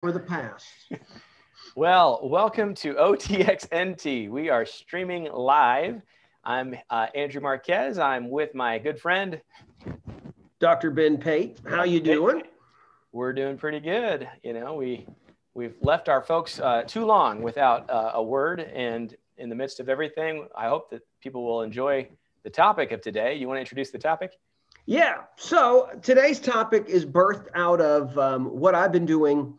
for the past. well, welcome to OTXNT. We are streaming live. I'm uh, Andrew Marquez. I'm with my good friend, Dr. Ben Pate. How you doing? We're doing pretty good. You know, we we've left our folks uh, too long without uh, a word, and in the midst of everything, I hope that people will enjoy the topic of today. You want to introduce the topic? Yeah. So today's topic is birthed out of um, what I've been doing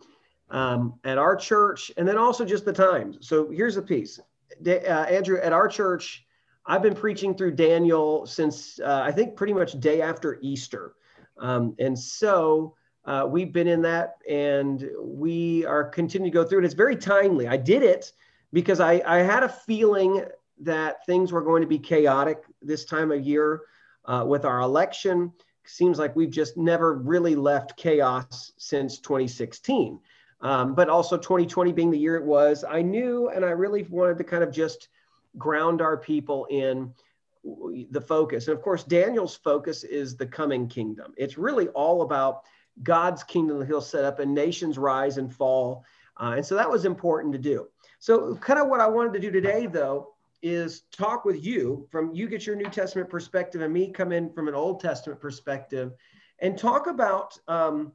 um, at our church, and then also just the times. So here's the piece, uh, Andrew. At our church, I've been preaching through Daniel since uh, I think pretty much day after Easter, um, and so uh, we've been in that, and we are continuing to go through it. It's very timely. I did it because I, I had a feeling that things were going to be chaotic this time of year uh, with our election. Seems like we've just never really left chaos since 2016 um, but also 2020 being the year it was, I knew and I really wanted to kind of just ground our people in the focus. And of course, Daniel's focus is the coming kingdom. It's really all about God's kingdom that he'll set up and nations rise and fall. Uh, and so that was important to do. So, kind of what I wanted to do today, though, is talk with you from you get your New Testament perspective and me come in from an Old Testament perspective and talk about um,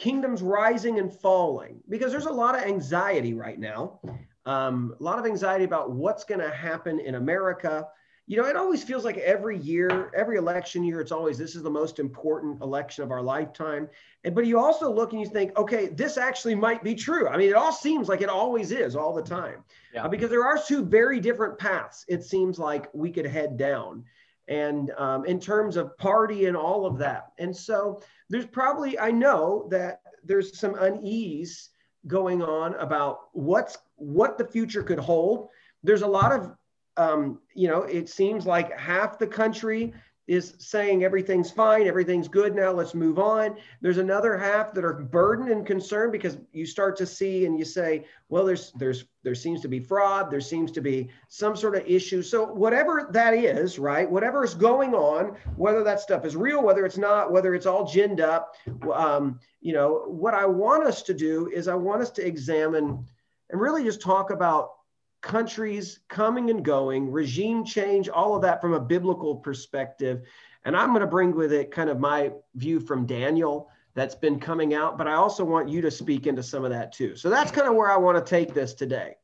kingdoms rising and falling because there's a lot of anxiety right now. Um, a lot of anxiety about what's going to happen in america. You know it always feels like every year every election year it's always this is the most important election of our lifetime. And but you also look and you think okay this actually might be true. I mean it all seems like it always is all the time. Yeah. uh, because there are two very different paths it seems like we could head down and um, in terms of party and all of that. And so there's probably i know that there's some unease going on about what's what the future could hold. There's a lot of um, you know it seems like half the country is saying everything's fine, everything's good now, let's move on. There's another half that are burdened and concerned because you start to see and you say, well, there's there's there seems to be fraud, there seems to be some sort of issue. So whatever that is, right? Whatever is going on, whether that stuff is real, whether it's not, whether it's all ginned up, um, you know, what I want us to do is I want us to examine and really just talk about countries coming and going, regime change, all of that from a biblical perspective. And I'm going to bring with it kind of my view from Daniel that's been coming out, but I also want you to speak into some of that too. So that's kind of where I want to take this today.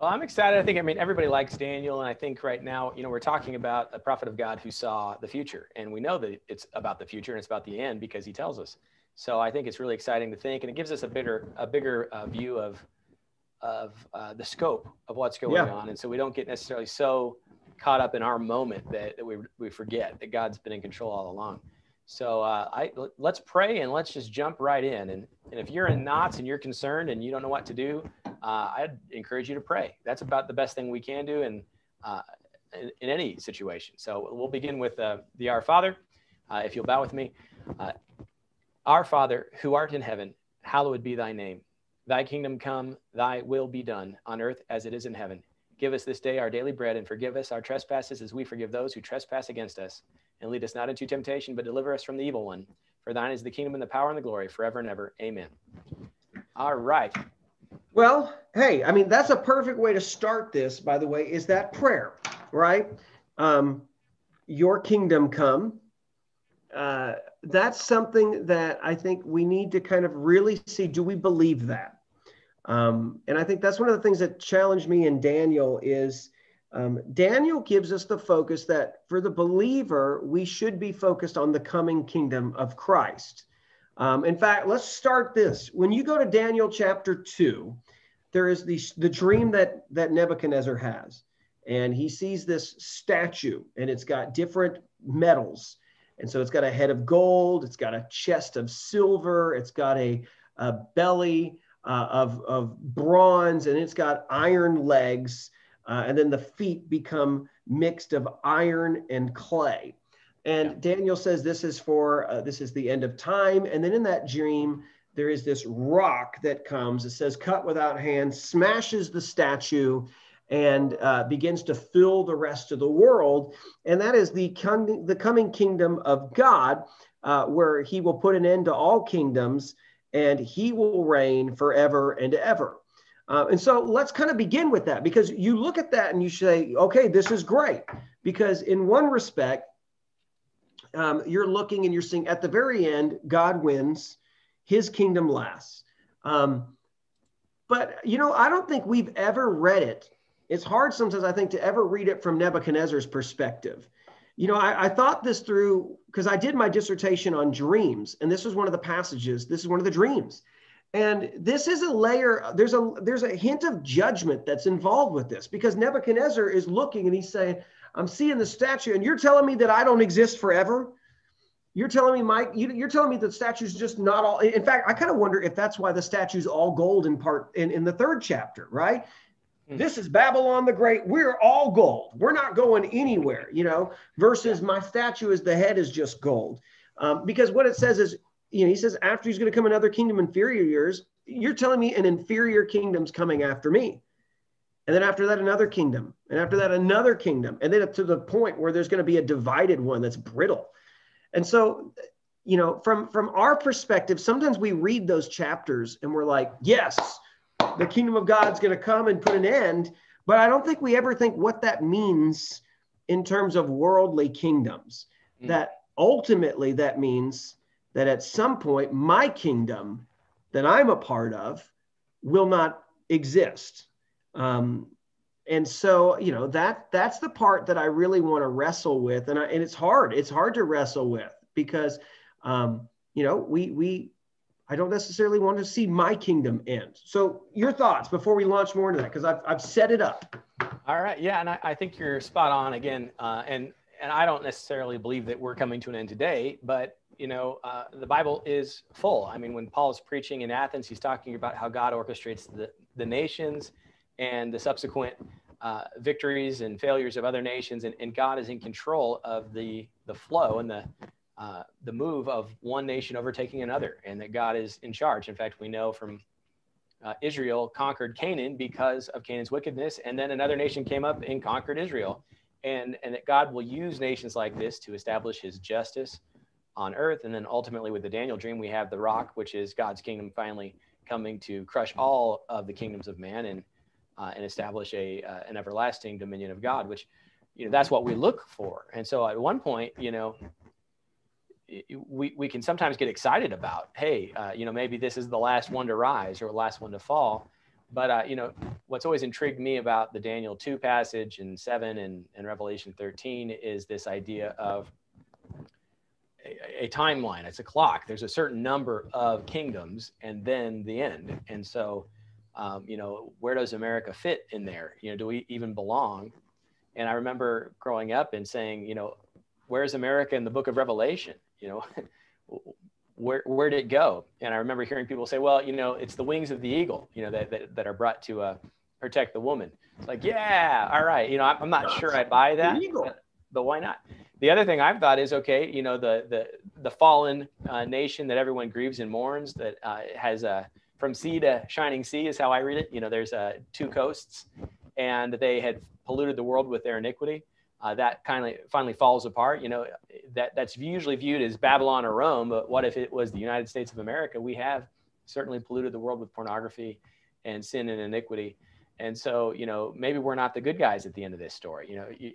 Well, I'm excited. I think, I mean, everybody likes Daniel. And I think right now, you know, we're talking about a prophet of God who saw the future. And we know that it's about the future and it's about the end because he tells us. So I think it's really exciting to think, and it gives us a bigger, a bigger uh, view of of uh, the scope of what's going yeah. on. And so we don't get necessarily so caught up in our moment that, that we, we forget that God's been in control all along. So uh, I, let's pray and let's just jump right in. And, and if you're in knots and you're concerned and you don't know what to do, uh, I'd encourage you to pray. That's about the best thing we can do in, uh, in, in, any situation. So we'll begin with uh, the Our Father. Uh, if you'll bow with me. Our Father, who art in heaven, hallowed be thy name. Thy kingdom come, thy will be done on earth as it is in heaven. Give us this day our daily bread and forgive us our trespasses as we forgive those who trespass against us. And lead us not into temptation, but deliver us from the evil one. For thine is the kingdom and the power and the glory forever and ever. Amen. All right. Well, hey, I mean, that's a perfect way to start this, by the way, is that prayer, right? Um, your kingdom come. Uh, that's something that I think we need to kind of really see do we believe that? Um, and I think that's one of the things that challenged me in Daniel is um, Daniel gives us the focus that for the believer, we should be focused on the coming kingdom of Christ. Um, in fact, let's start this. When you go to Daniel chapter 2, there is the, the dream that, that Nebuchadnezzar has. And he sees this statue, and it's got different metals and so it's got a head of gold, it's got a chest of silver, it's got a, a belly uh, of, of bronze, and it's got iron legs. Uh, and then the feet become mixed of iron and clay. And yeah. Daniel says this is for uh, this is the end of time. And then in that dream, there is this rock that comes. It says, "Cut without hands," smashes the statue, and uh, begins to fill the rest of the world. And that is the, the coming kingdom of God, uh, where he will put an end to all kingdoms and he will reign forever and ever. Uh, and so let's kind of begin with that because you look at that and you say, okay, this is great. Because in one respect, um, you're looking and you're seeing at the very end, God wins, his kingdom lasts. Um, but, you know, I don't think we've ever read it. It's hard sometimes, I think, to ever read it from Nebuchadnezzar's perspective. You know, I, I thought this through because I did my dissertation on dreams, and this was one of the passages. This is one of the dreams. And this is a layer, there's a there's a hint of judgment that's involved with this because Nebuchadnezzar is looking and he's saying, I'm seeing the statue, and you're telling me that I don't exist forever. You're telling me, Mike, you, are telling me the statue's just not all. In fact, I kind of wonder if that's why the statue's all gold in part in, in the third chapter, right? Mm-hmm. This is Babylon the Great. We're all gold. We're not going anywhere, you know, versus my statue is the head is just gold. Um, because what it says is, you know, he says, after he's going to come another kingdom inferior years, you're telling me an inferior kingdom's coming after me. And then after that, another kingdom. And after that, another kingdom. And then up to the point where there's going to be a divided one that's brittle. And so, you know, from from our perspective, sometimes we read those chapters and we're like, yes, the kingdom of God's going to come and put an end. But I don't think we ever think what that means in terms of worldly kingdoms. Mm. That ultimately that means that at some point my kingdom that I'm a part of will not exist. Um, and so you know that that's the part that i really want to wrestle with and I, and it's hard it's hard to wrestle with because um, you know we we i don't necessarily want to see my kingdom end. So your thoughts before we launch more into that because I've, I've set it up. All right. Yeah and i, I think you're spot on again uh, and and i don't necessarily believe that we're coming to an end today but you know uh, the bible is full. I mean when paul is preaching in athens he's talking about how god orchestrates the, the nations and the subsequent uh, victories and failures of other nations, and, and, God is in control of the the flow and the uh, the move of one nation overtaking another, and that God is in charge. In fact, we know from uh, Israel conquered Canaan because of Canaan's wickedness, and then another nation came up and conquered Israel, and and that God will use nations like this to establish His justice on earth, and then ultimately with the Daniel dream, we have the rock, which is God's kingdom finally coming to crush all of the kingdoms of man and uh, and establish a uh, an everlasting dominion of God, which you know that's what we look for. And so at one point, you know, we we can sometimes get excited about, hey, uh, you know, maybe this is the last one to rise or the last one to fall. But uh, you know, what's always intrigued me about the Daniel two passage and seven and, and Revelation thirteen is this idea of a, a, timeline. It's a clock. There's a certain number of kingdoms, and then the end. And so um, you know, where does America fit in there? You know, do we even belong? And I remember growing up and saying, you know, where's America in the book of Revelation? You know, where, where did it go? And I remember hearing people say, well, you know, it's the wings of the eagle, you know, that, that, that are brought to uh, protect the woman. It's like, yeah, all right. You know, I'm, I'm not sure I buy that, but, but, why not? The other thing I've thought is, okay, you know, the, the, the fallen uh, nation that everyone grieves and mourns that uh, has a, from sea to shining sea is how I read it. You know, there's uh, two coasts, and they had polluted the world with their iniquity. Uh, that kind of finally falls apart. You know, that that's usually viewed as Babylon or Rome, but what if it was the United States of America? We have certainly polluted the world with pornography and sin and iniquity. And so, you know, maybe we're not the good guys at the end of this story. You know, you,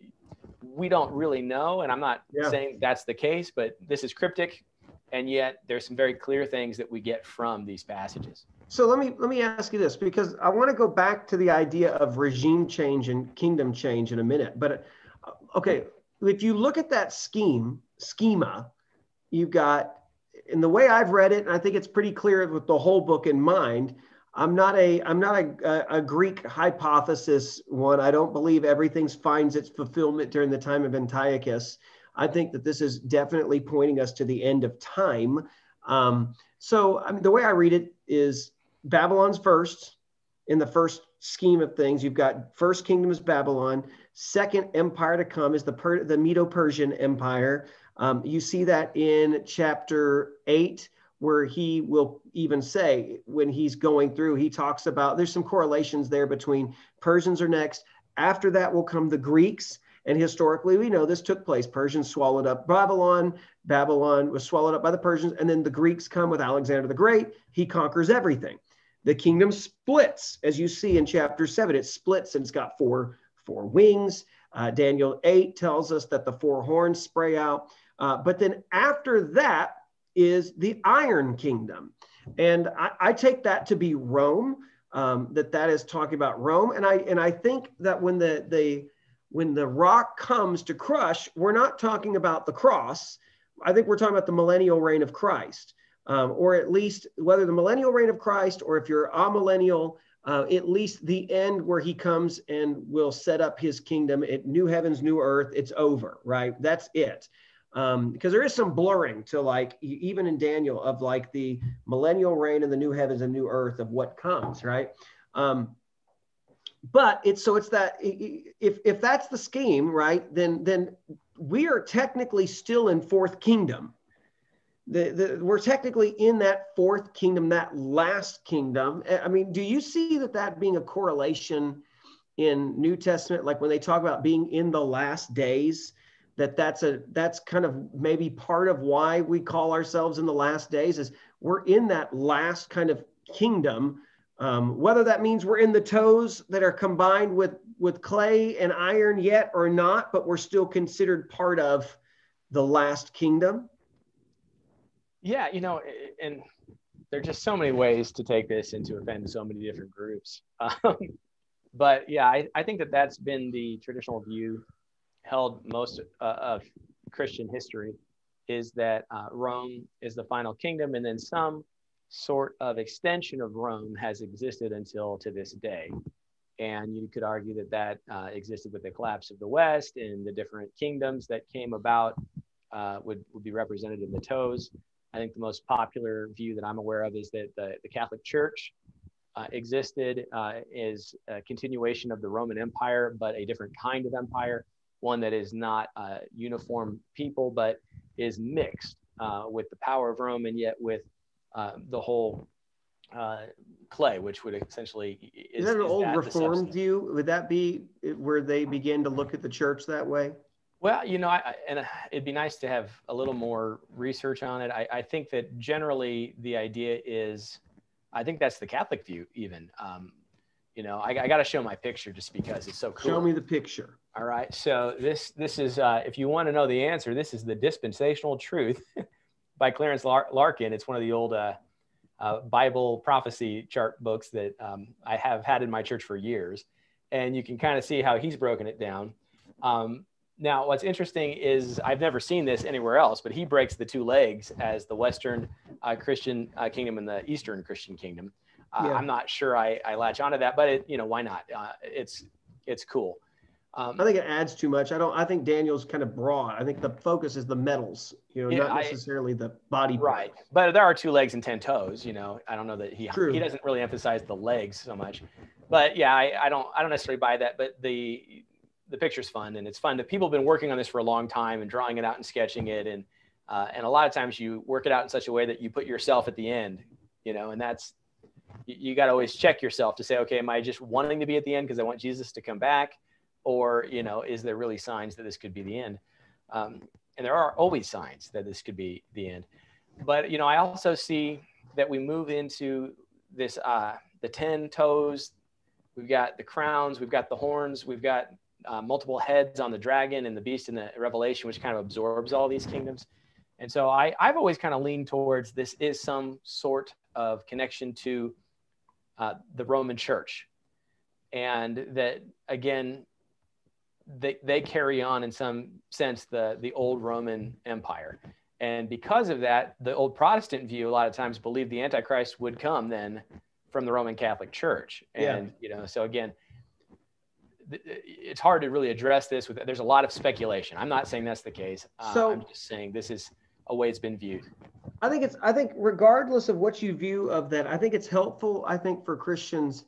we don't really know, and I'm not yeah. saying that's the case, but this is cryptic, and yet there's some very clear things that we get from these passages. So let me let me ask you this because I want to go back to the idea of regime change and kingdom change in a minute. But okay, if you look at that scheme schema, you've got in the way I've read it, and I think it's pretty clear with the whole book in mind. I'm not a I'm not a, a, Greek hypothesis one. I don't believe everything finds its fulfillment during the time of Antiochus. I think that this is definitely pointing us to the end of time. Um, so I mean, the way I read it is Babylon's first in the first scheme of things. You've got first kingdom is Babylon. Second empire to come is the per- the Medo-Persian Empire. Um, you see that in chapter eight, where he will even say when he's going through, he talks about there's some correlations there between Persians are next. After that will come the Greeks, And historically, we know this took place. Persians swallowed up Babylon. Babylon was swallowed up by the Persians. And then the Greeks come with Alexander the Great. He conquers everything. The kingdom splits, as you see in chapter seven. It splits and it's got four, four wings. Uh, Daniel 8 tells us that the four horns spray out. Uh, but then after that is the Iron Kingdom. And I, I take that to be Rome, um, that that is talking about Rome. And I, and I think that when the, the, when the rock comes to crush, we're not talking about the cross. I think we're talking about the millennial reign of Christ, um, or at least whether the millennial reign of Christ or if you're amillennial, uh, at least the end where he comes and will set up his kingdom at new heavens, new earth. It's over, right? That's it. Um, because there is some blurring to like even in Daniel of like the millennial reign and the new heavens and new earth of what comes, right? Um, but it's so it's that if if that's the scheme right then then we are technically still in fourth kingdom the, the, we're technically in that fourth kingdom that last kingdom. I mean do you see that that being a correlation in new testament? Like when they talk about being in the last days that that's a that's kind of maybe part of why we call ourselves in the last days is we're in that last kind of kingdom. Um, whether that means we're in the toes that are combined with, with clay and iron yet or not, but we're still considered part of the last kingdom. Yeah, you know, and there are just so many ways to take this and to offend so many different groups. Um, but yeah, I, I think that that's been the traditional view held most uh, of Christian history is that uh, Rome is the final kingdom, and then some sort of extension of Rome has existed until to this day. And you could argue that that uh, existed with the collapse of the West and the different kingdoms that came about uh, would, would be represented in the toes. I think the most popular view that I'm aware of is that the, the Catholic Church uh, existed uh, is a continuation of the Roman Empire, but a different kind of empire, one that is not uh, uniform people, but is mixed uh, with the power of Rome and yet with uh, the whole uh, clay, which would essentially is, is that an is old that reform view? Would that be where they begin to look at the church that way? Well, you know, I, and it'd be nice to have a little more research on it. I, I think that generally the idea is, I think that's the Catholic view, even. Um, you know, I, I got to show my picture just because it's so cool. Show me the picture. All right. So this this is, uh, if you want to know the answer, this is the dispensational truth by Clarence Larkin. It's one of the old uh, uh, Bible prophecy chart books that um, I have had in my church for years. And you can kind of see how he's broken it down. Um, now, what's interesting is I've never seen this anywhere else, but he breaks the two legs as the Western uh, Christian uh, kingdom and the Eastern Christian kingdom. Uh, yeah. I'm not sure I, I latch onto that, but it, you know, why not? Uh, it's, it's cool. Um, I think it adds too much. I don't. I think Daniel's kind of broad. I think the focus is the metals, you know, yeah, not necessarily I, the body. Right, but there are two legs and ten toes. You know, I don't know that he True. he doesn't really emphasize the legs so much. But yeah, I, I don't I don't necessarily buy that. But the the picture's fun and it's fun that people have been working on this for a long time and drawing it out and sketching it and uh, and a lot of times you work it out in such a way that you put yourself at the end, you know, and that's you, you got to always check yourself to say, okay, am I just wanting to be at the end because I want Jesus to come back? or you know is there really signs that this could be the end? Um, and there are always signs that this could be the end. But you know i also see that we move into this uh, the 10 toes. We've got the crowns we've got the horns we've got uh, multiple heads on the dragon and the beast in the revelation which kind of absorbs all these kingdoms and so I, i've always kind of leaned towards this is some sort of connection to uh, the roman church and that again they, they carry on in some sense the, the old Roman Empire. And because of that, the old Protestant view a lot of times believed the Antichrist would come then from the Roman Catholic Church. And, yeah. you know, so again, it's hard to really address this with, there's a lot of speculation. I'm not saying that's the case. Uh, so I'm just saying this is a way it's been viewed. I think it's, I think regardless of what you view of that, I think it's helpful, I think for Christians,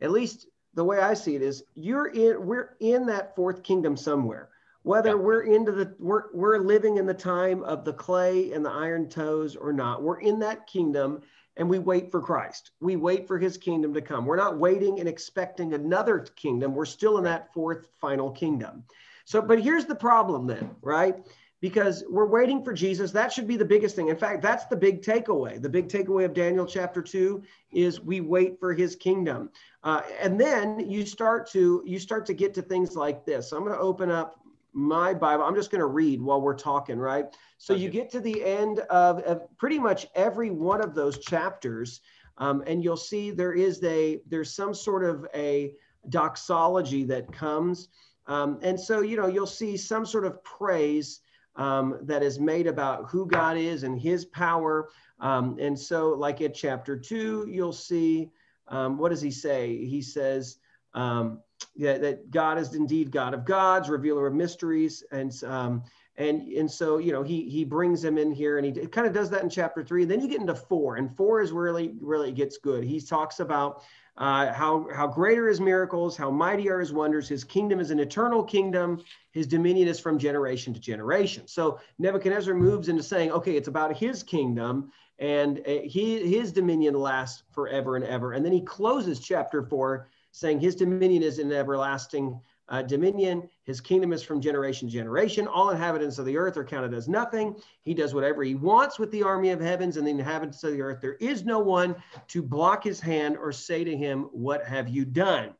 at least the way I see it is you're in we're in that fourth kingdom somewhere. Whether yeah. we're into the we're we're living in the time of the clay and the iron toes or not, we're in that kingdom and we wait for Christ. We wait for his kingdom to come. We're not waiting and expecting another kingdom. We're still in that fourth final kingdom. So, but here's the problem then, right? Because we're waiting for Jesus. That should be the biggest thing. In fact, that's the big takeaway. The big takeaway of Daniel chapter two is we wait for his kingdom. Uh, and then you start to you start to get to things like this. So I'm going to open up my Bible. I'm just going to read while we're talking, right? So you get to the end of, of pretty much every one of those chapters, um, and you'll see there is a there's some sort of a doxology that comes, um, and so you know you'll see some sort of praise um, that is made about who God is and His power, um, and so like at chapter two, you'll see um, what does He say? He says. Um, yeah, that God is indeed God of gods, revealer of mysteries, and um, and and so you know he he brings them in here, and he kind of does that in chapter three. And then you get into four, and four is really really gets good. He talks about uh, how how great are his miracles, how mighty are his wonders. His kingdom is an eternal kingdom. His dominion is from generation to generation. So Nebuchadnezzar moves into saying, okay, it's about his kingdom, and uh, he his dominion lasts forever and ever. And then he closes chapter four saying his dominion is an everlasting uh, dominion. His kingdom is from generation to generation. All inhabitants of the earth are counted as nothing. He does whatever he wants with the army of heavens and the inhabitants of the earth. There is no one to block his hand or say to him, What have you done?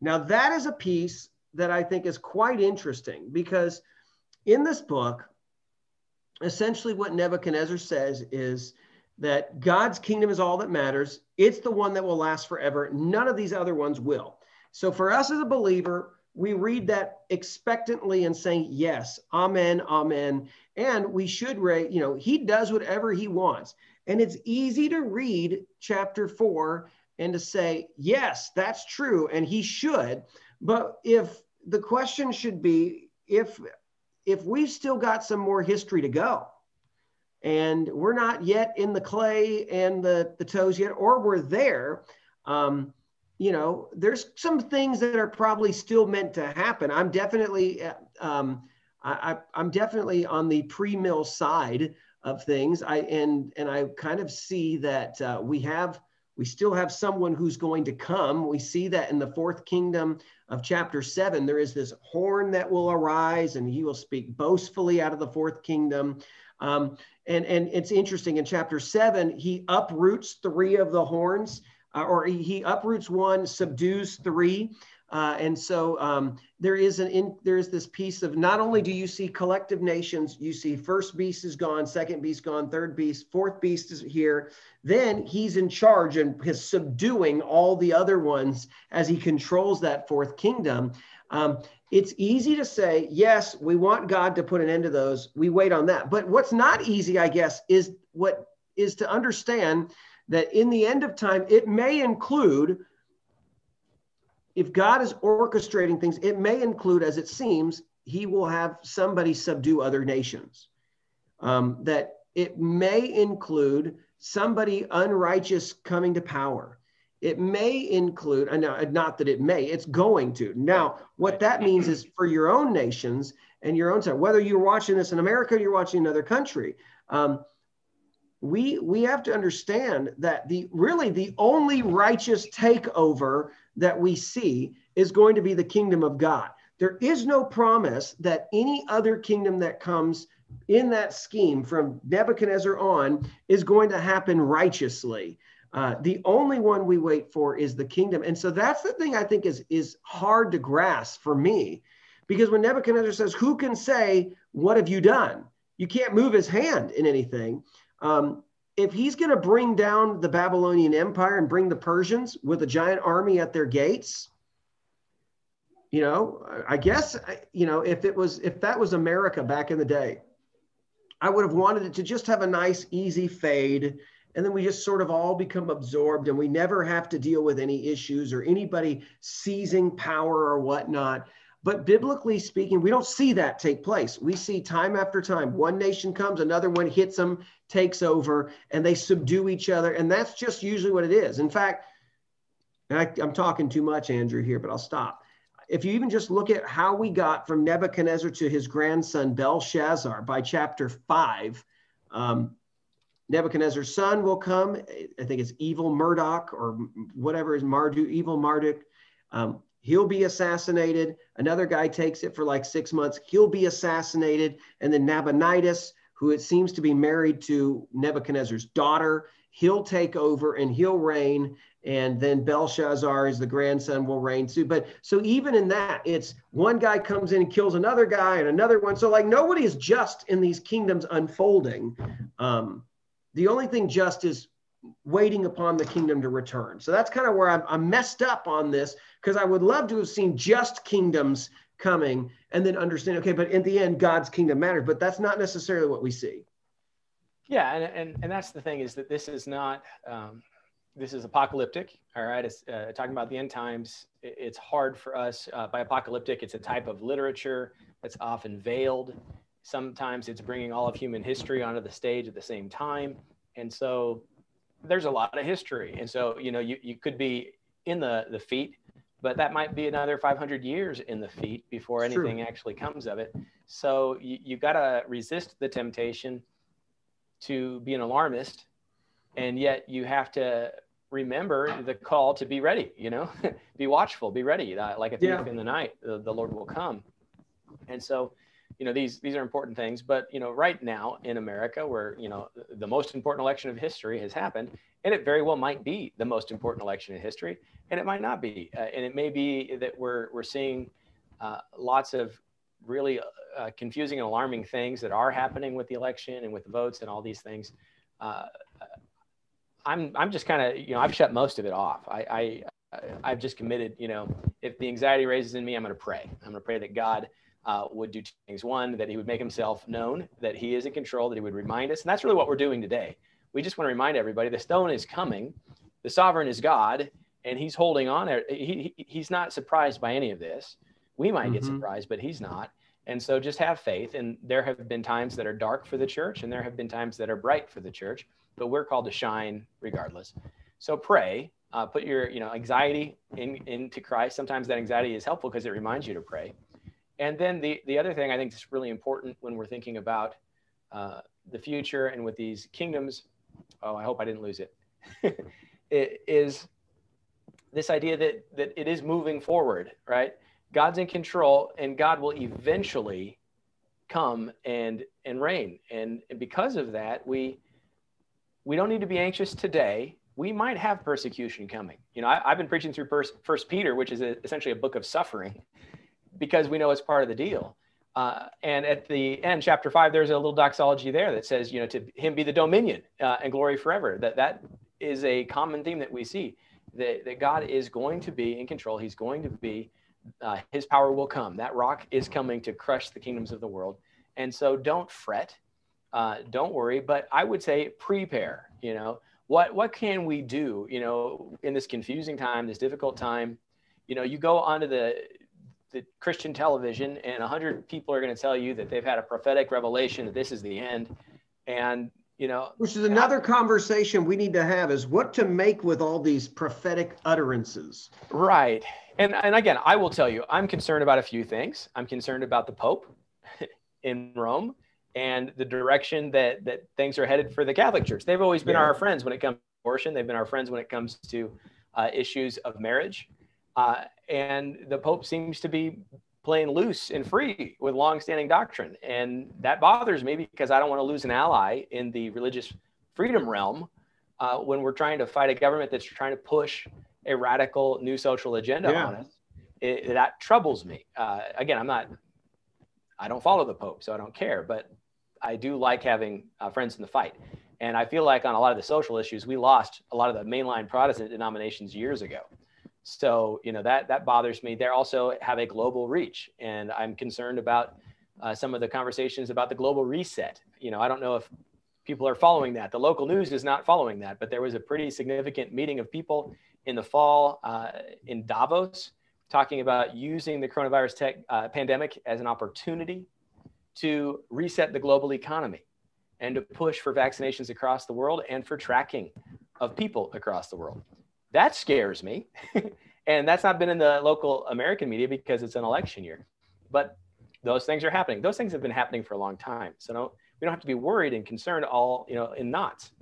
Now, that is a piece that I think is quite interesting because in this book, essentially what Nebuchadnezzar says is that God's kingdom is all that matters. It's the one that will last forever. None of these other ones will. So for us as a believer, we read that expectantly and saying, yes, amen, amen. And we should rate, you know, he does whatever he wants. And it's easy to read chapter four and to say, yes, that's true. And he should. But if the question should be, if if we've still got some more history to go, and we're not yet in the clay and the, the toes yet, or we're there. Um, you know, there's some things that are probably still meant to happen. I'm definitely, um, I, am definitely on the pre-mill side of things. I and and I kind of see that uh, we have we still have someone who's going to come. We see that in the fourth kingdom of chapter seven. There is this horn that will arise, and he will speak boastfully out of the fourth kingdom. Um, and, and it's interesting in chapter seven, he uproots three of the horns, uh, or he, uproots one, subdues three. Uh, and so um, there is an in, there is this piece of not only do you see collective nations, you see first beast is gone, second beast gone, third beast, fourth beast is here. Then he's in charge and is subduing all the other ones as he controls that fourth kingdom. Um, it's easy to say, yes, we want God to put an end to those. We wait on that. But what's not easy, I guess, is what is to understand that in the end of time, it may include, if God is orchestrating things, it may include, as it seems, he will have somebody subdue other nations. Um, that it may include somebody unrighteous coming to power it may include, and not that it may, it's going to. Now, what that means is for your own nations and your own time, whether you're watching this in America or you're watching another country, um, we we have to understand that the really the only righteous takeover that we see is going to be the kingdom of God. There is no promise that any other kingdom that comes in that scheme from Nebuchadnezzar on is going to happen righteously. Uh, the only one we wait for is the kingdom. And so that's the thing I think is, is hard to grasp for me. Because when Nebuchadnezzar says, Who can say, What have you done? You can't move his hand in anything. Um, if he's going to bring down the Babylonian Empire and bring the Persians with a giant army at their gates, you know, I guess, you know, if it was, if that was America back in the day, I would have wanted it to just have a nice, easy fade and then we just sort of all become absorbed and we never have to deal with any issues or anybody seizing power or whatnot. But biblically speaking we don't see that take place. We see time after time. One nation comes another one hits them takes over and they subdue each other. And that's just usually what it is. In fact I, i'm talking too much andrew here but i'll stop. If you even just look at how we got from nebuchadnezzar to his grandson belshazzar by chapter 5 um, Nebuchadnezzar's son will come. I think it's evil Murdoch or whatever is Marduk, evil Marduk. Um, he'll be assassinated. Another guy takes it for like six months, he'll be assassinated. And then Nabonidus, who it seems to be married to Nebuchadnezzar's daughter, he'll take over and he'll reign. And then Belshazzar is the grandson will reign too. But so even in that, it's one guy comes in and kills another guy and another one. So like nobody is just in these kingdoms unfolding. Um, the only thing just is waiting upon the kingdom to return. So that's kind of where I'm, I'm messed up on this because I would love to have seen just kingdoms coming and then understand, okay, but in the end, God's kingdom matters. But that's not necessarily what we see. Yeah, and, and, and that's the thing is that this is not, um, this is apocalyptic, all right? It's uh, talking about the end times. It's hard for us. Uh, by apocalyptic, it's a type of literature that's often veiled. Sometimes it's bringing all of human history onto the stage at the same time. And so there's a lot of history. And so, you know, you, you could be in the, the feet, but that might be another 500 years in the feet before anything true. actually comes of it. So you, you got to resist the temptation to be an alarmist. And yet you have to remember the call to be ready, you know, be watchful, be ready. Like a thief yeah. in the night, the, the Lord will come. And so you know these these are important things but you know right now in america where you know the most important election of history has happened and it very well might be the most important election in history and it might not be. Uh, and it may be that we're we're seeing uh, lots of really uh, confusing and alarming things that are happening with the election and with the votes and all these things. Uh, i'm i'm just kind of you know i've shut most of it off. I i I've just committed, you know, if the anxiety raises in me, I'm going to pray. I'm going to pray that God uh, would do two things. One, that he would make himself known, that he is in control, that he would remind us. And that's really what we're doing today. We just want to remind everybody the stone is coming, the sovereign is God, and he's holding on. He, he, he's not surprised by any of this. We might mm-hmm. get surprised, but he's not. And so just have faith. And there have been times that are dark for the church, and there have been times that are bright for the church, but we're called to shine regardless. So pray. Uh, put your you know anxiety in, into Christ. Sometimes that anxiety is helpful because it reminds you to pray. And then the, the other thing I think is really important when we're thinking about uh, the future and with these kingdoms, oh, I hope I didn't lose it, it is this idea that, that it is moving forward, right? God's in control and God will eventually come and, and reign. And, and because of that, we, we don't need to be anxious today. We might have persecution coming. You know, I, have been preaching through First, First Peter, which is a, essentially a book of suffering because we know it's part of the deal. Uh, and at the end, chapter five, there's a little doxology there that says, you know, to him be the dominion uh, and glory forever. That that is a common theme that we see. That, that God is going to be in control. He's going to be, uh, his power will come. That rock is coming to crush the kingdoms of the world. And so don't fret, uh, don't worry. But I would say prepare. You know, what what can we do? You know, in this confusing time, this difficult time. You know, you go onto the the Christian television, and 100 people are going to tell you that they've had a prophetic revelation that this is the end. And, you know, which is another I, conversation we need to have is what to make with all these prophetic utterances. Right. And, and again, I will tell you, I'm concerned about a few things. I'm concerned about the Pope in Rome and the direction that, that things are headed for the Catholic Church. They've always been yeah. our friends when it comes to abortion, they've been our friends when it comes to uh, issues of marriage. Uh, and the Pope seems to be playing loose and free with longstanding doctrine. And that bothers me because I don't want to lose an ally in the religious freedom realm uh, when we're trying to fight a government that's trying to push a radical new social agenda yeah. on us. It, that troubles me. Uh, again, I'm not, I don't follow the Pope, so I don't care, but I do like having uh, friends in the fight. And I feel like on a lot of the social issues, we lost a lot of the mainline Protestant denominations years ago. So, you know, that, that bothers me. They also have a global reach. And I'm concerned about uh, some of the conversations about the global reset. You know, I don't know if people are following that. The local news is not following that, but there was a pretty significant meeting of people in the fall uh, in Davos talking about using the coronavirus tech, uh, pandemic as an opportunity to reset the global economy and to push for vaccinations across the world and for tracking of people across the world. That scares me. and that's not been in the local American media because it's an election year. But those things are happening. Those things have been happening for a long time. So no, we don't have to be worried and concerned all, you know, in knots.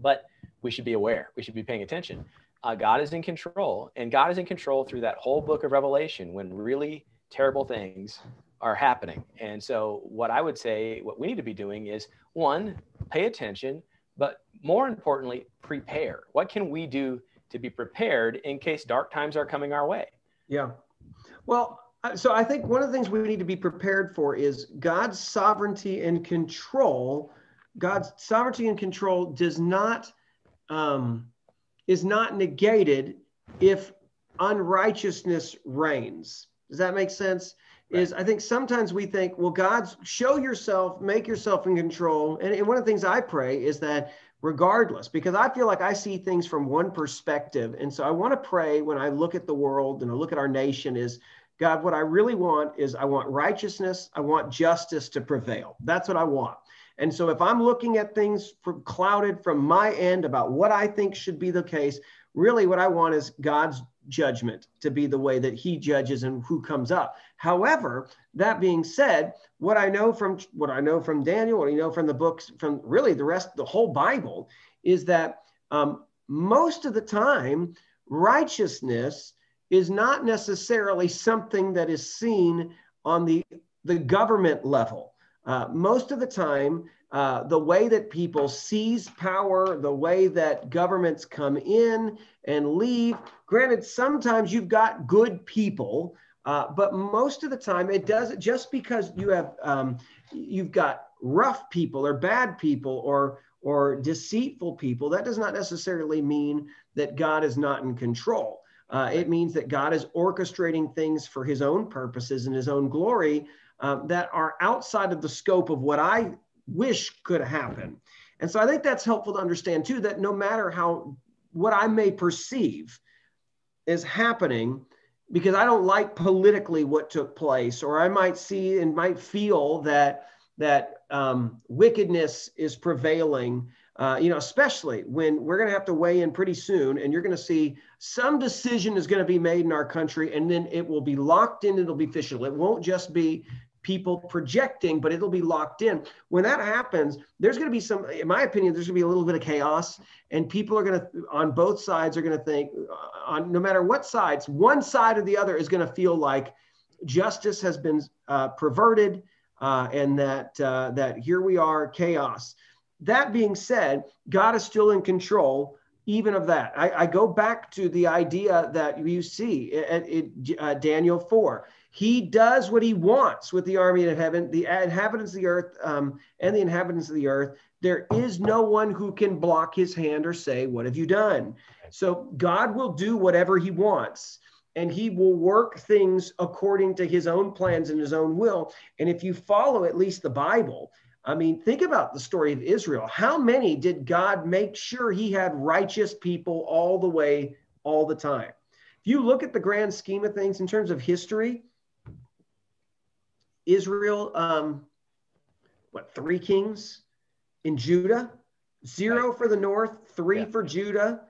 But we should be aware. We should be paying attention. uh, God is in control, and God is in control through that whole book of Revelation when really terrible things are happening. And so, what I would say, what we need to be doing is one, pay attention, but more importantly, prepare. What can we do to be prepared in case dark times are coming our way? Yeah. Well, so I think one of the things we need to be prepared for is God's sovereignty and control. God's sovereignty and control does not um, is not negated if unrighteousness reigns. Does that make sense? Right. Is I think sometimes we think, well, God's show yourself, make yourself in control. And, and one of the things I pray is that regardless, because I feel like I see things from one perspective. And so I want to pray when I look at the world and I look at our nation is God, what I really want is I want righteousness, I want justice to prevail. That's what I want. And so if I'm looking at things from clouded from my end about what I think should be the case, really what I want is God's judgment to be the way that he judges and who comes up. However, that being said, what I know from what I know from Daniel, what I know from the books, from really the rest, the whole Bible, is that um, most of the time, righteousness is not necessarily something that is seen on the, the government level. Uh, most of the time, uh, the way that people seize power, the way that governments come in and leave. Granted, sometimes you've got good people, uh, but most of the time it does not just because you have um, you've got rough people or bad people or or deceitful people. That does not necessarily mean that God is not in control. Uh, it means that God is orchestrating things for His own purposes and His own glory uh, that are outside of the scope of what I wish could happen. And so I think that's helpful to understand too that no matter how what I may perceive is happening, because I don't like politically what took place, or I might see and might feel that that um, wickedness is prevailing. Uh, you know, especially when we're going to have to weigh in pretty soon, and you're going to see some decision is going to be made in our country, and then it will be locked in. It'll be official. It won't just be people projecting, but it'll be locked in. When that happens, there's going to be some, in my opinion, there's going to be a little bit of chaos, and people are going to, on both sides, are going to think, uh, on no matter what sides, one side or the other is going to feel like justice has been uh, perverted, uh, and that uh, that here we are, chaos. That being said, God is still in control even of that. I, I, go back to the idea that you see in, uh, Daniel 4. He does what he wants with the army of heaven, the inhabitants of the earth, um, and the inhabitants of the earth. There is no one who can block his hand or say, What have you done? So God will do whatever he wants and he will work things according to his own plans and his own will. And if you follow at least the Bible, I mean, think about the story of Israel. How many did God make sure he had righteous people all the way, all the time? If you look at the grand scheme of things in terms of history, Israel, um, what, three kings in Judah, zero right. for the north, three yeah. for Judah.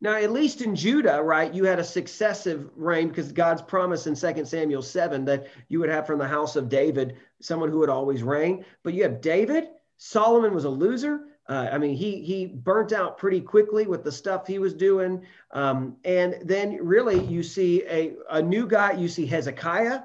Now, at least in Judah, right, you had a successive reign because God's promise in 2 Samuel 7 that you would have from the house of David someone who would always reign. But you have David, Solomon was a loser. Uh, I mean, he he burnt out pretty quickly with the stuff he was doing. Um, and then really you see a, a new guy, you see Hezekiah,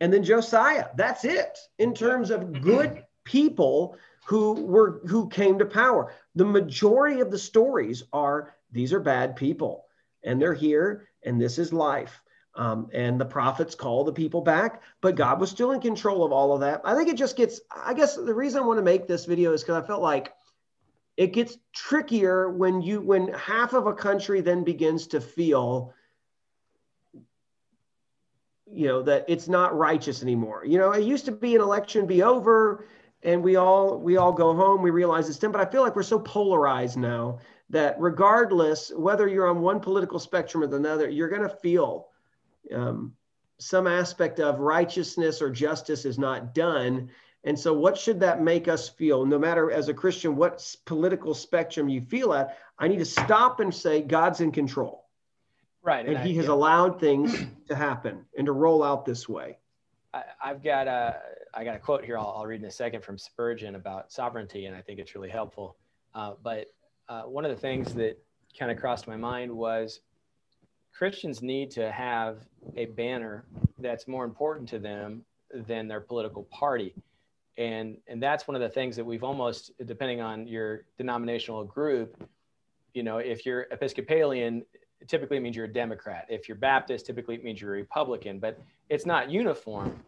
and then Josiah. That's it in terms of good people who were who came to power. The majority of the stories are these are bad people and they're here and this is life. Um, and the prophets call the people back, but God was still in control of all of that. I think it just gets, I guess the reason I want to make this video is because I felt like it gets trickier when you, when half of a country then begins to feel you know that it's not righteous anymore. You know it used to be an election be over and we all we all go home we realize it's done. But i feel like we're so polarized now that regardless whether you're on one political spectrum or another you're going to feel um, some aspect of righteousness or justice is not done. And so what should that make us feel? No matter as a christian what political spectrum you feel at i need to stop and say god's in control Right. And, and he I, has yeah. allowed things to happen and to roll out this way. I, have got a, I got a quote here I'll, I'll, read in a second from Spurgeon about sovereignty, and I think it's really helpful. Uh, but uh, one of the things that kind of crossed my mind was Christians need to have a banner that's more important to them than their political party. And, and that's one of the things that we've almost, depending on your denominational group, you know, if you're Episcopalian, typically means you're a Democrat. If you're Baptist, typically it means you're a Republican, but it's not uniform.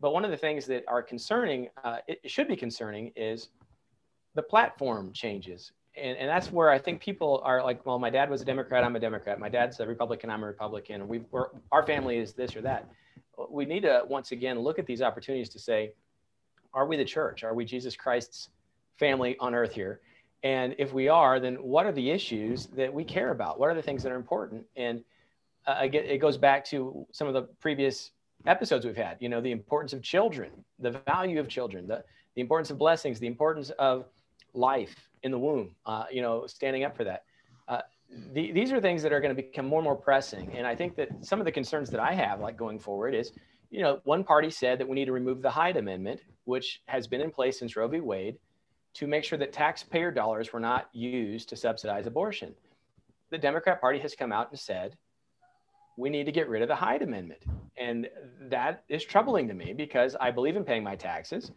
But one of the things that are concerning, uh, it should be concerning, is the platform changes. And, and that's where I think people are like, well, my dad was a Democrat, I'm a Democrat. My dad's a Republican, I'm a Republican. We, we're, our family is this or that. We need to once again look at these opportunities to say, are we the church? Are we Jesus Christ's family on earth here? And if we are, then what are the issues that we care about? What are the things that are important? And uh, again, it goes back to some of the previous episodes we've had. You know, the importance of children, the value of children, the the importance of blessings, the importance of life in the womb. Uh, you know, standing up for that. Uh, the, these are things that are going to become more and more pressing. And I think that some of the concerns that I have, like going forward, is you know, one party said that we need to remove the Hyde Amendment, which has been in place since Roe v. Wade to make sure that taxpayer dollars were not used to subsidize abortion. The Democrat Party has come out and said, we need to get rid of the Hyde Amendment. And that is troubling to me because I believe in paying my taxes,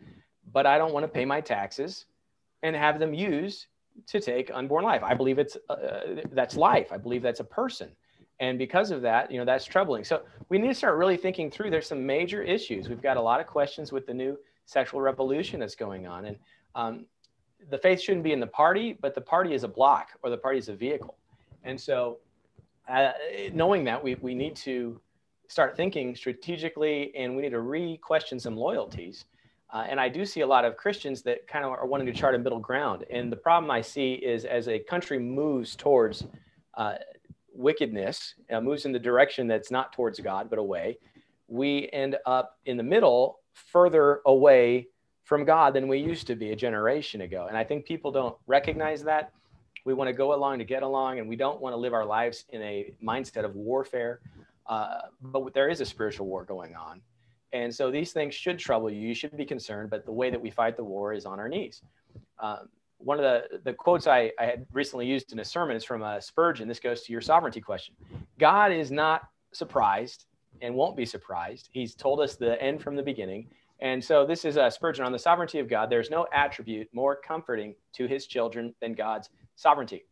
but I don't want to pay my taxes and have them used to take unborn life. I believe it's uh, that's life. I believe that's a person. And because of that, you know, that's troubling. So we need to start really thinking through. There's some major issues. We've got a lot of questions with the new sexual revolution that's going on. And um, the faith shouldn't be in the party, but the party is a block or the party is a vehicle. And so, uh, knowing that, we, we need to start thinking strategically and we need to re question some loyalties. Uh, and I do see a lot of Christians that kind of are wanting to chart a middle ground. And the problem I see is as a country moves towards uh, wickedness, uh, moves in the direction that's not towards God, but away, we end up in the middle, further away from God than we used to be a generation ago. And I think people don't recognize that. We want to go along to get along, and we don't want to live our lives in a mindset of warfare. Uh, but there is a spiritual war going on. And so these things should trouble you. You should be concerned, but the way that we fight the war is on our knees. Um, one of the, the quotes I, I had recently used in a sermon is from uh, Spurgeon. This goes to your sovereignty question. God is not surprised and won't be surprised. He's told us the end from the beginning. And so this is a Spurgeon on the sovereignty of God. There's no attribute more comforting to his children than God's sovereignty.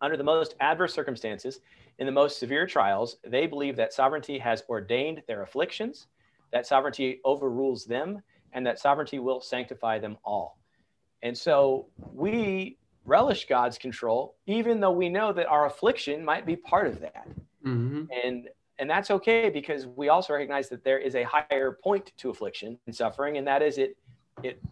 Under the most adverse circumstances, in the most severe trials, they believe that sovereignty has ordained their afflictions, that sovereignty overrules them, and that sovereignty will sanctify them all. And so we relish God's control, even though we know that our affliction might be part of that. Mm-hmm. And and that's okay because we also recognize that there is a higher point to affliction and suffering and that is it it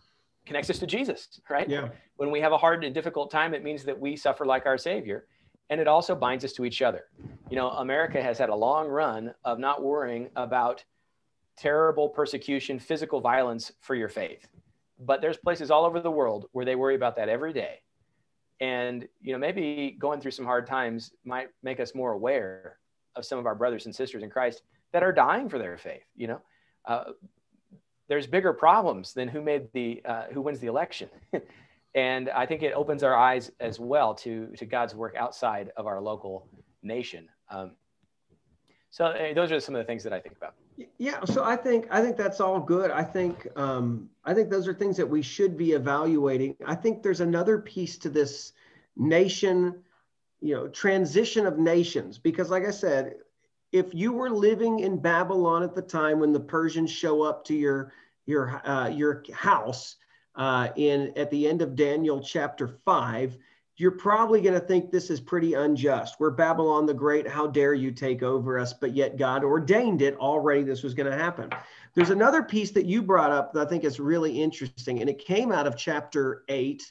connects us to jesus right? Yeah. When we have a hard and difficult time it means that we suffer like our savior. And it also binds us to each other. You know america has had a long run of not worrying about terrible persecution physical violence for your faith. But there's places all over the world where they worry about that every day. And you know maybe going through some hard times might make us more aware of some of our brothers and sisters in Christ that are dying for their faith. You know, uh, there's bigger problems than who made the uh, who wins the election, and I think it opens our eyes as well to to God's work outside of our local nation. Um, so uh, those are some of the things that I think about. Yeah, so I think I think that's all good. I think um, I think those are things that we should be evaluating. I think there's another piece to this nation you know transition of nations. Because like i said if you were living in babylon at the time when the persians show up to your your uh, your house uh, in at the end of daniel chapter 5 you're probably going to think this is pretty unjust. We're babylon the great how dare you take over us? But yet god ordained it already this was going to happen. There's another piece that you brought up that i think is really interesting and it came out of chapter 8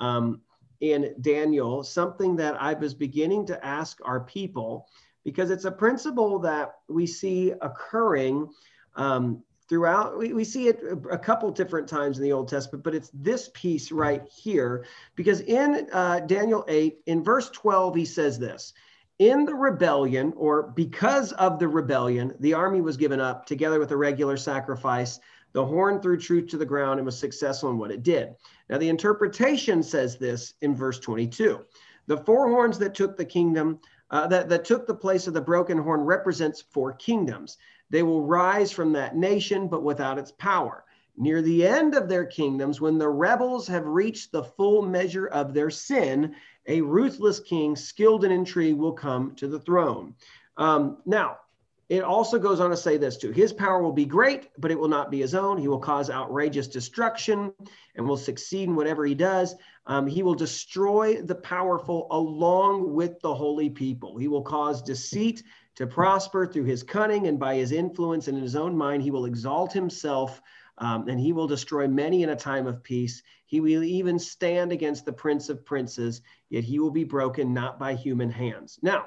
um, in Daniel, something that I was beginning to ask our people, because it's a principle that we see occurring um, throughout. We, we see it a couple different times in the Old Testament, but it's this piece right here, because in uh, Daniel 8, in verse 12, he says this. In the rebellion, or because of the rebellion, the army was given up together with a regular sacrifice the horn threw truth to the ground and was successful in what it did. Now, the interpretation says this in verse 22 The four horns that took the kingdom, uh, that, that took the place of the broken horn, represents four kingdoms. They will rise from that nation, but without its power. Near the end of their kingdoms, when the rebels have reached the full measure of their sin, a ruthless king skilled in intrigue will come to the throne. Um, now, it also goes on to say this too His power will be great, but it will not be his own. He will cause outrageous destruction and will succeed in whatever he does. Um, he will destroy the powerful along with the holy people. He will cause deceit to prosper through his cunning, and by his influence and in his own mind, he will exalt himself. Um, and he will destroy many in a time of peace. He will even stand against the prince of princes, yet he will be broken not by human hands. Now,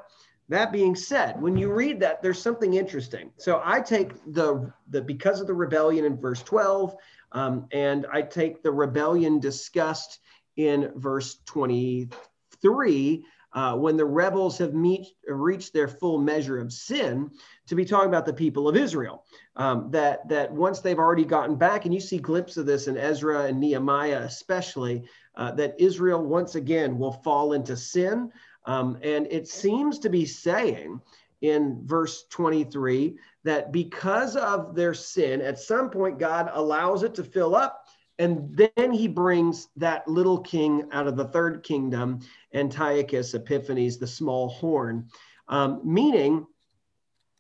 that being said, when you read that, there's something interesting. So I take the the because of the rebellion in verse 12, um, and I take the rebellion discussed in verse 23 uh, when the rebels have meet, reached their full measure of sin to be talking about the people of Israel. Um, that that once they've already gotten back, and you see glimpses of this in Ezra and Nehemiah, especially, uh, that Israel once again will fall into sin. Um, and it seems to be saying in verse 23 that because of their sin, at some point, God allows it to fill up. And then he brings that little king out of the third kingdom, Antiochus Epiphanes, the small horn, um, meaning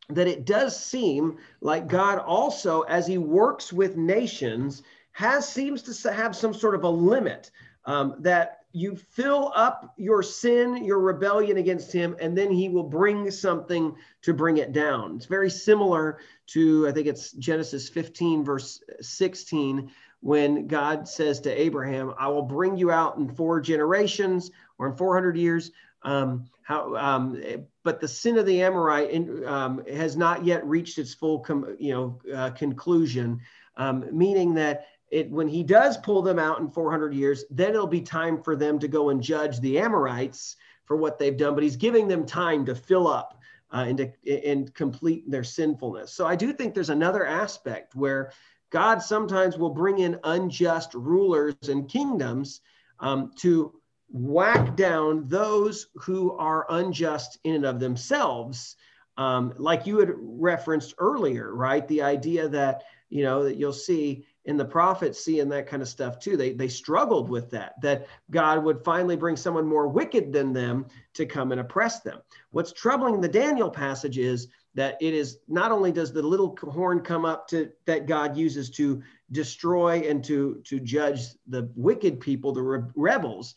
that it does seem like God also, as he works with nations, has seems to have some sort of a limit um, that you fill up your sin, your rebellion against him, and then he will bring something to bring it down. It's very similar to, I think it's Genesis 15, verse 16, when God says to Abraham, I will bring you out in four generations or in 400 years. Um, how, um, but the sin of the Amorite in, um, has not yet reached its full, com, you know, uh, conclusion, um, meaning that it, when he does pull them out in 400 years, then it'll be time for them to go and judge the Amorites for what they've done. But he's giving them time to fill up uh, and, to, and complete their sinfulness. So I do think there's another aspect where God sometimes will bring in unjust rulers and kingdoms um, to whack down those who are unjust in and of themselves. Um, like you had referenced earlier, right? The idea that, you know, that you'll see in the prophets seeing that kind of stuff too. They they struggled with that, that God would finally bring someone more wicked than them to come and oppress them. What's troubling the Daniel passage is that it is not only does the little horn come up to that God uses to destroy and to to judge the wicked people, the re- rebels,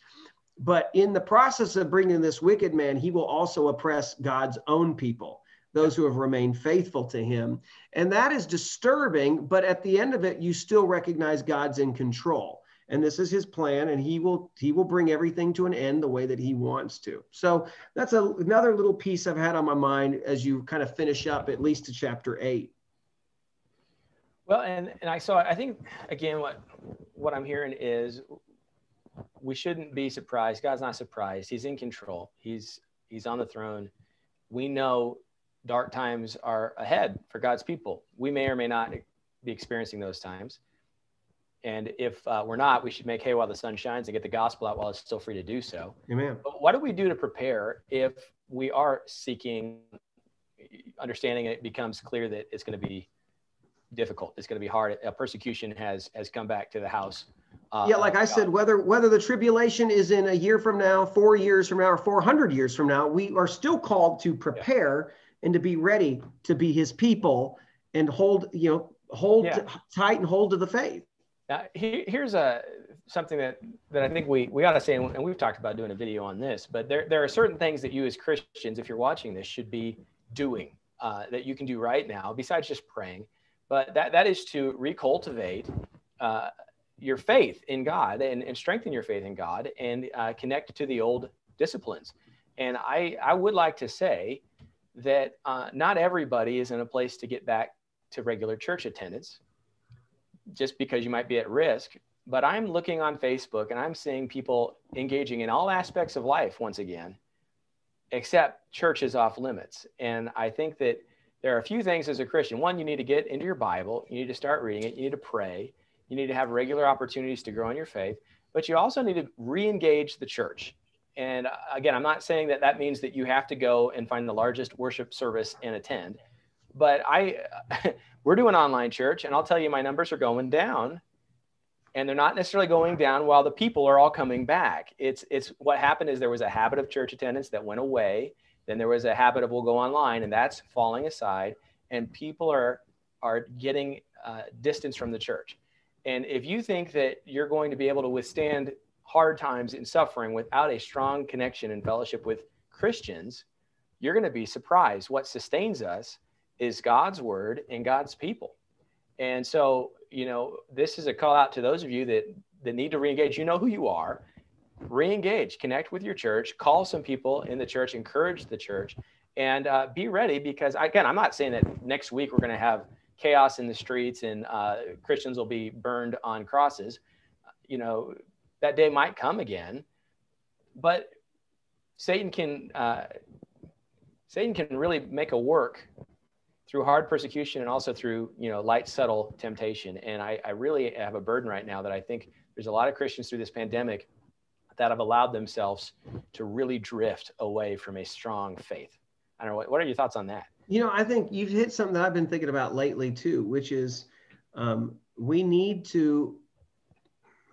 but in the process of bringing this wicked man, he will also oppress God's own people those who have remained faithful to him. And that is disturbing, but at the end of it, you still recognize God's in control. And this is his plan, and he will he will bring everything to an end the way that he wants to. So that's a, another little piece I've had on my mind as you kind of finish up at least to chapter eight. Well, and and I saw I think again what what I'm hearing is we shouldn't be surprised. God's not surprised. He's in control. He's he's on the throne. We know dark times are ahead for God's people. We may or may not be experiencing those times. And if uh, we're not, we should make hay while the sun shines and get the gospel out while it's still free to do so. Amen. But what do we do to prepare if we are seeking understanding it becomes clear that it's going to be difficult. It's going to be hard. A persecution has has come back to the house. Uh, yeah, like I said, whether whether the tribulation is in a year from now, four years from now, or four hundred years from now, we are still called to prepare. Yeah and to be ready to be his people and hold, you know, hold yeah. tight and hold to the faith. Now, here's a something that that I think we we ought to say, and we've talked about doing a video on this. But there there are certain things that you as Christians, if you're watching this, should be doing uh, that you can do right now, besides just praying. But that that is to recultivate uh, your faith in God and, and strengthen your faith in God and uh, connect to the old disciplines. And I I would like to say that uh, not everybody is in a place to get back to regular church attendance just because you might be at risk. But I'm looking on Facebook and I'm seeing people engaging in all aspects of life once again, except church is off limits. And I think that there are a few things as a Christian. One, you need to get into your Bible, you need to start reading it, you need to pray, you need to have regular opportunities to grow in your faith, but you also need to re engage the church and uh, again, I'm not saying that that means that you have to go and find the largest worship service and attend, but I, we're doing online church, and I'll tell you, my numbers are going down, and they're not necessarily going down while the people are all coming back. It's it's what happened is there was a habit of church attendance that went away. Then there was a habit of we'll go online, and that's falling aside, and people are are getting uh, distance from the church. And if you think that you're going to be able to withstand hard times and suffering without a strong connection and fellowship with Christians, you're going to be surprised. What sustains us is God's word and God's people. And so, you know, this is a call out to those of you that, that need to reengage. You know who you are. Reengage, connect with your church, call some people in the church, encourage the church, and uh, be ready because, again, I'm not saying that next week we're going to have chaos in the streets and uh, Christians will be burned on crosses. You know, that day might come again, but Satan can uh, Satan can really make a work through hard persecution and also through you know light subtle temptation. And I, I really have a burden right now that I think there's a lot of Christians through this pandemic that have allowed themselves to really drift away from a strong faith. I don't know what, what are your thoughts on that? You know, I think you've hit something that I've been thinking about lately too, which is um, we need to.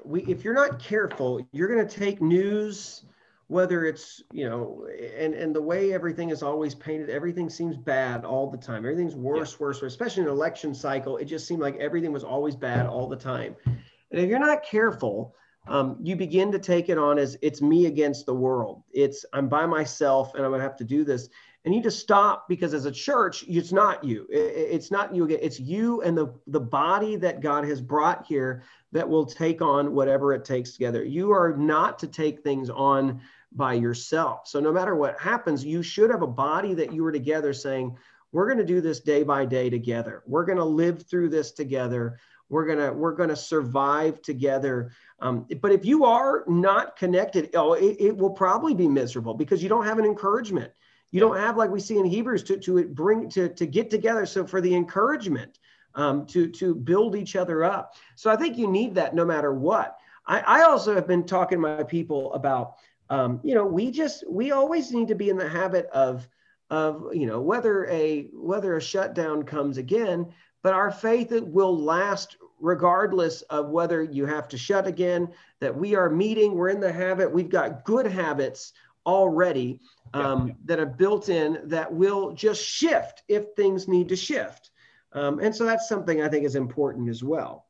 We, if you're not careful, you're going to take news, whether it's you know, and and the way everything is always painted, everything seems bad all the time. Everything's worse, yeah. worse, worse. Especially in an election cycle, it just seemed like everything was always bad all the time. And if you're not careful, um, you begin to take it on as it's me against the world. It's I'm by myself and I'm gonna have to do this and you need to stop because as a church it's not you. It's not you again. It's you and the the body that god has brought here that will take on whatever it takes together. You are not to take things on by yourself. So no matter what happens you should have a body that you are together saying we're going to do this day by day together. We're going to live through this together. We're going to we're going to survive together. Um, but if you are not connected oh it, it will probably be miserable because you don't have an encouragement you don't have like we see in Hebrews to, to bring to, to get together. So for the encouragement um, to, to build each other up. So I think you need that no matter what. I, I also have been talking to my people about, um, you know, we just, we always need to be in the habit of, of, you know, whether a, whether a shutdown comes again, but our faith will last regardless of whether you have to shut again, that we are meeting, we're in the habit, we've got good habits already um, yeah. that are built in that will just shift if things need to shift. Um, and so that's something I think is important as well.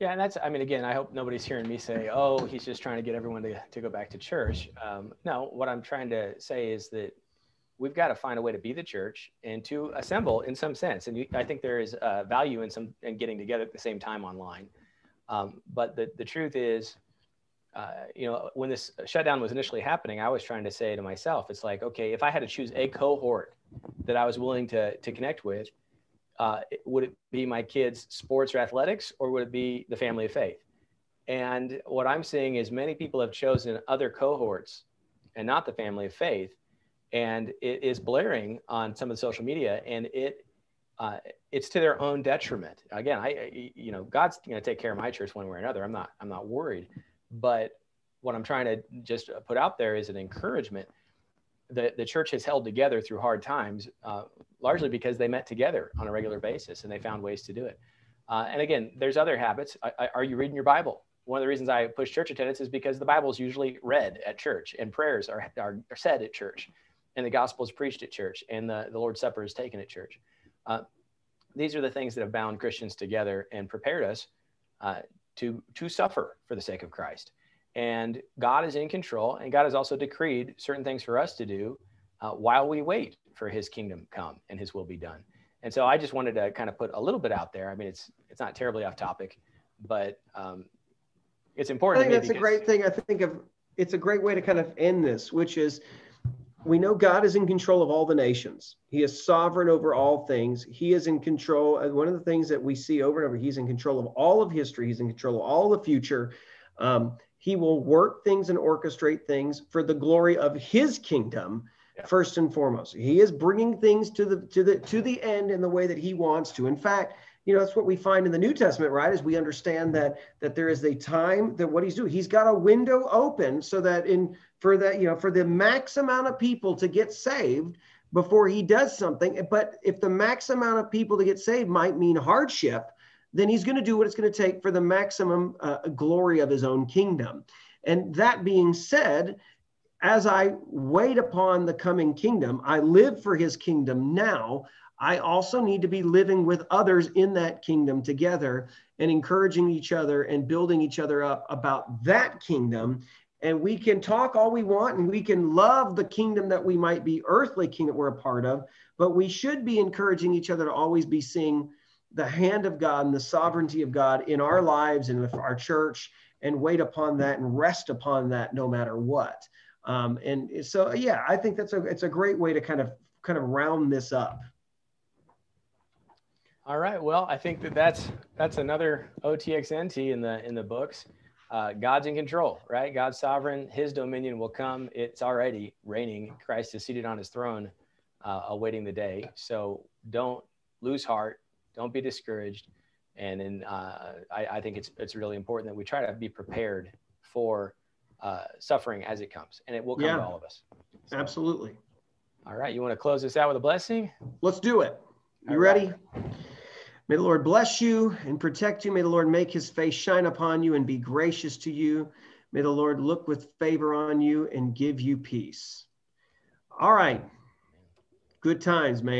Yeah, and that's, I mean, again, I hope nobody's hearing me say, oh, he's just trying to get everyone to, to go back to church. Um, no, what I'm trying to say is that we've got to find a way to be the church and to assemble in some sense. And you, I think there is uh, value in some in getting together at the same time online. Um, but the, the truth is, uh, you know, when this shutdown was initially happening, I was trying to say to myself, it's like, okay, if I had to choose a cohort that I was willing to, to connect with, uh, would it be my kids' sports or athletics, or would it be the family of faith? And what I'm seeing is many people have chosen other cohorts and not the family of faith. And it is blaring on some of the social media, and it uh, it's to their own detriment. Again, I, you know, God's going to take care of my church one way or another. I'm not, I'm not worried. But what I'm trying to just put out there is an encouragement. The, the church has held together through hard times, uh, largely because they met together on a regular basis and they found ways to do it. Uh, and again, there's other habits. I, I, are you reading your Bible? One of the reasons I push church attendance is because the Bible is usually read at church and prayers are, are, are, said at church and the gospel is preached at church and the, the Lord's Supper is taken at church. Uh, these are the things that have bound Christians together and prepared us uh, to, to suffer for the sake of Christ. And God is in control, and God has also decreed certain things for us to do uh, while we wait for His kingdom come and His will be done. And so I just wanted to kind of put a little bit out there. I mean, it's it's not terribly off topic, but um, it's important. I think that's a great thing. I think of it's a great way to kind of end this, which is we know God is in control of all the nations. He is sovereign over all things. He is in control. And one of the things that we see over and over, he's in control of all of history. He's in control of all the future. Um, he will work things and orchestrate things for the glory of his kingdom. yeah. first and foremost. He is bringing things to the to the to the end in the way that he wants to. In fact, you know that's what we find in the New Testament, right? Is we understand that that there is a time that what he's doing, he's got a window open so that in for that you know for the max amount of people to get saved before he does something. But if the max amount of people to get saved might mean hardship, then he's going to do what it's going to take for the maximum uh, glory of his own kingdom. And that being said, as I wait upon the coming kingdom, I live for his kingdom now. I also need to be living with others in that kingdom together and encouraging each other and building each other up about that kingdom. And we can talk all we want and we can love the kingdom that we might be, earthly kingdom we're a part of, but we should be encouraging each other to always be seeing the hand of God and the sovereignty of God in our lives and our church and wait upon that and rest upon that no matter what. Um, and so, yeah, I think that's a it's a great way to kind of kind of round this up. All right. Well, I think that that's that's another OTXNT in the in the books. Uh, God's in control, right? God's sovereign. His dominion will come. It's already reigning. Christ is seated on his throne, uh, awaiting the day. So don't lose heart. Don't be discouraged. And then uh, I, I, think it's it's really important that we try to be prepared for uh, suffering as it comes, and it will come yeah, to all of us. So, Absolutely. All right, you want to close this out with a blessing? Let's do it. You all ready? Right. May the Lord bless you and protect you. May the Lord make his face shine upon you and be gracious to you. May the Lord look with favor on you and give you peace. All right. Good times, man.